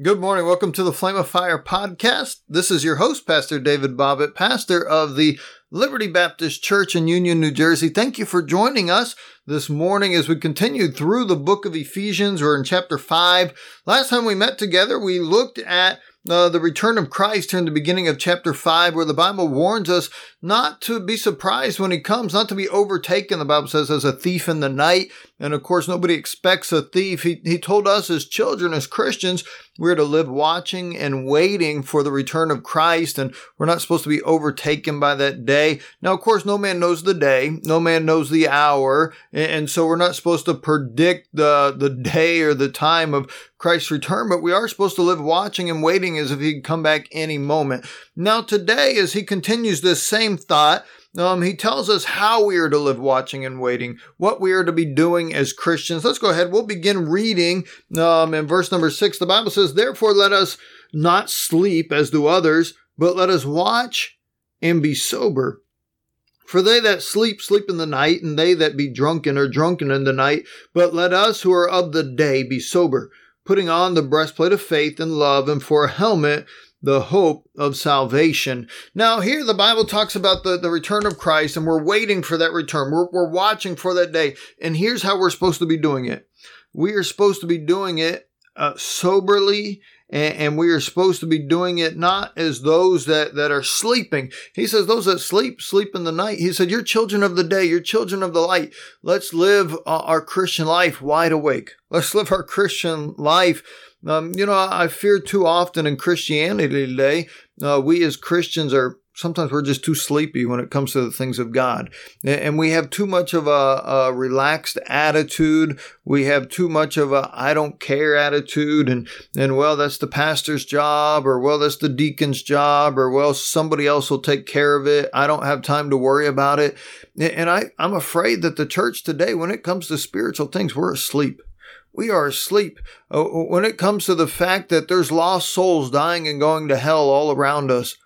Good morning. Welcome to the Flame of Fire podcast. This is your host, Pastor David Bobbitt, pastor of the Liberty Baptist Church in Union, New Jersey. Thank you for joining us this morning as we continue through the book of Ephesians. We're in chapter 5. Last time we met together, we looked at uh, the return of Christ here in the beginning of chapter 5, where the Bible warns us not to be surprised when he comes, not to be overtaken, the Bible says, as a thief in the night. And of course, nobody expects a thief. He, he told us as children, as Christians, we're to live watching and waiting for the return of Christ, and we're not supposed to be overtaken by that day. Now, of course, no man knows the day, no man knows the hour, and so we're not supposed to predict the, the day or the time of Christ's return, but we are supposed to live watching and waiting as if he'd come back any moment. Now, today, as he continues this same thought, um, he tells us how we are to live watching and waiting, what we are to be doing as Christians. Let's go ahead. We'll begin reading um, in verse number six. The Bible says, Therefore, let us not sleep as do others, but let us watch and be sober. For they that sleep, sleep in the night, and they that be drunken are drunken in the night. But let us who are of the day be sober, putting on the breastplate of faith and love, and for a helmet, the hope of salvation. Now, here the Bible talks about the, the return of Christ, and we're waiting for that return. We're, we're watching for that day. And here's how we're supposed to be doing it we are supposed to be doing it uh, soberly and, we are supposed to be doing it not as those that, that are sleeping. He says, those that sleep, sleep in the night. He said, you're children of the day. You're children of the light. Let's live uh, our Christian life wide awake. Let's live our Christian life um, you know, I fear too often in Christianity today, uh, we as Christians are sometimes we're just too sleepy when it comes to the things of God. And we have too much of a, a, relaxed attitude. We have too much of a I don't care attitude. And, and well, that's the pastor's job, or well, that's the deacon's job, or well, somebody else will take care of it. I don't have time to worry about it. And I, I'm afraid that the church today, when it comes to spiritual things, we're asleep. We are asleep. Uh, when it comes to the fact that there's lost souls dying and going to hell all around us,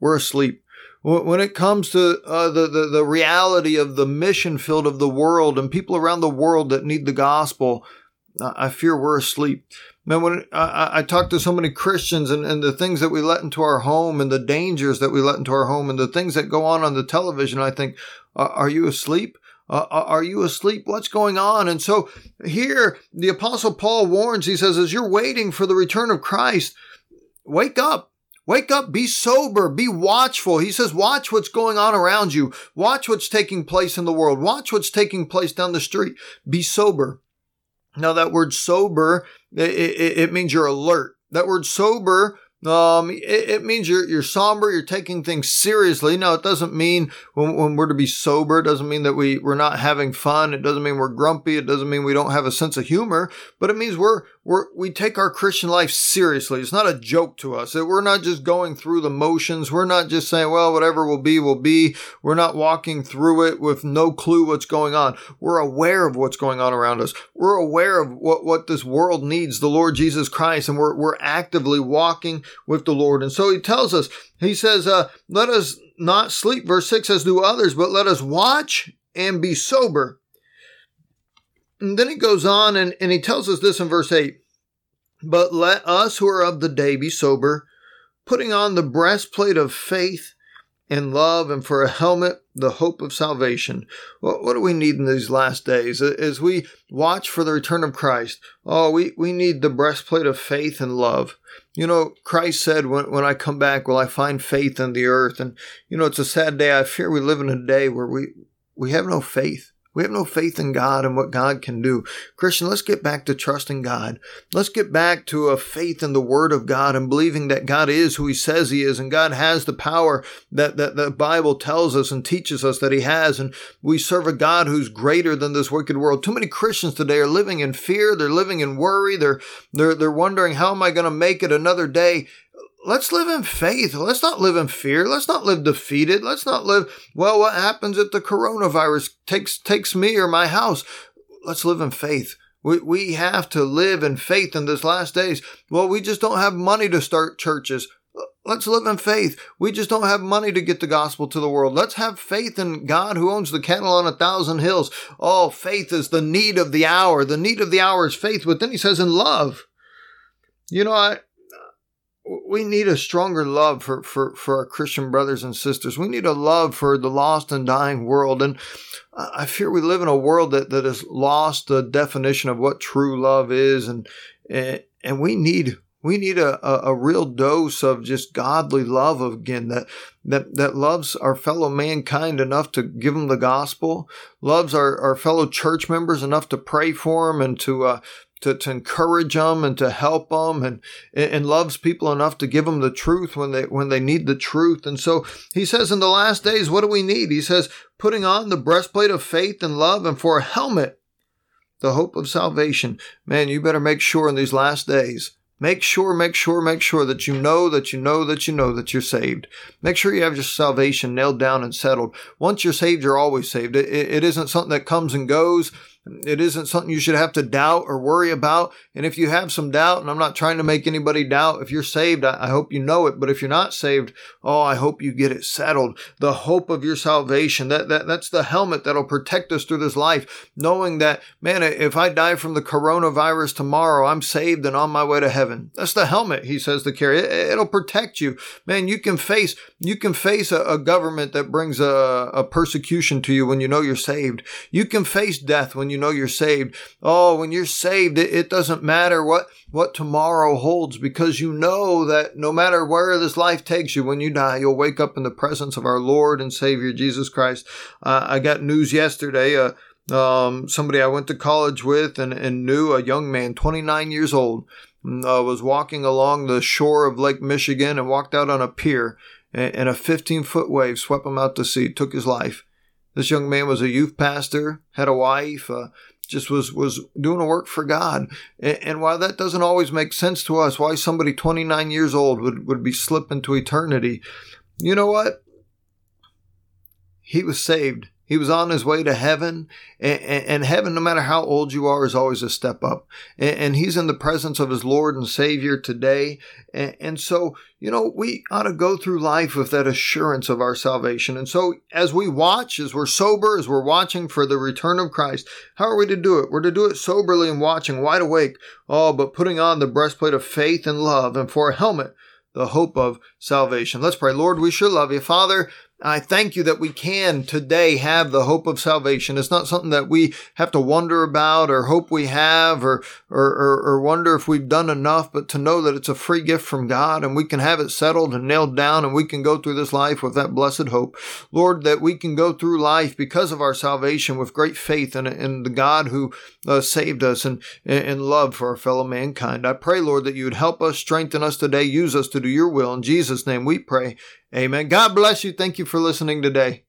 we're asleep. When it comes to uh, the, the, the reality of the mission field of the world and people around the world that need the gospel, I fear we're asleep. Man, when I, I talk to so many Christians and, and the things that we let into our home and the dangers that we let into our home and the things that go on on the television, I think, are you asleep? Uh, uh, are you asleep? What's going on? And so here the apostle Paul warns, he says, as you're waiting for the return of Christ, wake up. Wake up, be sober, be watchful. He says, watch what's going on around you. Watch what's taking place in the world. Watch what's taking place down the street. Be sober. Now that word sober, it, it, it means you're alert. That word sober um, it, it, means you're you're somber. You're taking things seriously. No, it doesn't mean when, when we're to be sober. It doesn't mean that we we're not having fun. It doesn't mean we're grumpy. It doesn't mean we don't have a sense of humor. But it means we're we're we take our Christian life seriously. It's not a joke to us. We're not just going through the motions. We're not just saying, well, whatever will be will be. We're not walking through it with no clue what's going on. We're aware of what's going on around us. We're aware of what what this world needs, the Lord Jesus Christ, and we're we're actively walking with the Lord. And so he tells us, he says, uh, let us not sleep, verse 6 as do others, but let us watch and be sober. And then he goes on and, and he tells us this in verse 8 But let us who are of the day be sober, putting on the breastplate of faith and love, and for a helmet, the hope of salvation. Well, what do we need in these last days? As we watch for the return of Christ, oh, we, we need the breastplate of faith and love. You know, Christ said, when, when I come back, will I find faith in the earth? And, you know, it's a sad day. I fear we live in a day where we, we have no faith. We have no faith in God and what God can do. Christian, let's get back to trusting God. Let's get back to a faith in the Word of God and believing that God is who He says He is and God has the power that, that the Bible tells us and teaches us that He has. And we serve a God who's greater than this wicked world. Too many Christians today are living in fear. They're living in worry. They're, they're, they're wondering, how am I going to make it another day? Let's live in faith. Let's not live in fear. Let's not live defeated. Let's not live, well, what happens if the coronavirus takes, takes me or my house? Let's live in faith. We, we have to live in faith in this last days. Well, we just don't have money to start churches. Let's live in faith. We just don't have money to get the gospel to the world. Let's have faith in God who owns the cattle on a thousand hills. Oh, faith is the need of the hour. The need of the hour is faith. But then he says in love. You know, I we need a stronger love for, for, for our Christian brothers and sisters. We need a love for the lost and dying world. And I fear we live in a world that, that has lost the definition of what true love is. And, and we need, we need a, a, a, real dose of just godly love again that, that, that loves our fellow mankind enough to give them the gospel, loves our, our fellow church members enough to pray for them and to, uh, to, to encourage them and to help them and, and loves people enough to give them the truth when they, when they need the truth. And so he says in the last days, what do we need? He says, putting on the breastplate of faith and love and for a helmet, the hope of salvation. Man, you better make sure in these last days Make sure, make sure, make sure that you know that you know that you know that you're saved. Make sure you have your salvation nailed down and settled. Once you're saved, you're always saved. it, it isn't something that comes and goes. It isn't something you should have to doubt or worry about. And if you have some doubt, and I'm not trying to make anybody doubt, if you're saved, I, hope you know it. But if you're not saved, oh, I hope you get it settled. The hope of your salvation. That, that, that's the helmet that'll protect us through this life. Knowing that, man, if I die from the coronavirus tomorrow, I'm saved and on my way to heaven. That's the helmet, he says to carry. It, will protect you. Man, you can face, you can face a, a government that brings a, a persecution to you when you know you're saved. You can face death when you you know you're saved. Oh, when you're saved, it, it doesn't matter what, what tomorrow holds because you know that no matter where this life takes you, when you die, you'll wake up in the presence of our Lord and Savior Jesus Christ. Uh, I got news yesterday. Uh, um, somebody I went to college with and, and knew a young man, 29 years old, mm, uh, was walking along the shore of Lake Michigan and walked out on a pier and, and a 15 foot wave swept him out to sea, took his life. This young man was a youth pastor, had a wife, uh, just was was doing a work for God. And, and, while that doesn't always make sense to us, why somebody 29 years old would, would be slipping to eternity, you know what? He was saved. He was on his way to heaven, and, heaven, no matter how old you are, is always a step up. And, and he's in the presence of his Lord and Savior today. And, and, so, you know, we ought to go through life with that assurance of our salvation. And so, as we watch, as we're sober, as we're watching for the return of Christ, how are we to do it? We're to do it soberly and watching, wide awake. Oh, but putting on the breastplate of faith and love, and for a helmet, the hope of salvation. Let's pray. Lord, we sure love you. Father, I thank you that we can today have the hope of salvation. It's not something that we have to wonder about or hope we have or, or, or, or, wonder if we've done enough, but to know that it's a free gift from God and we can have it settled and nailed down and we can go through this life with that blessed hope. Lord, that we can go through life because of our salvation with great faith in, in the God who uh, saved us and, and love for our fellow mankind. I pray, Lord, that you would help us, strengthen us today, use us to do your will. In Jesus' name we pray. Amen. God bless you. Thank you for listening today.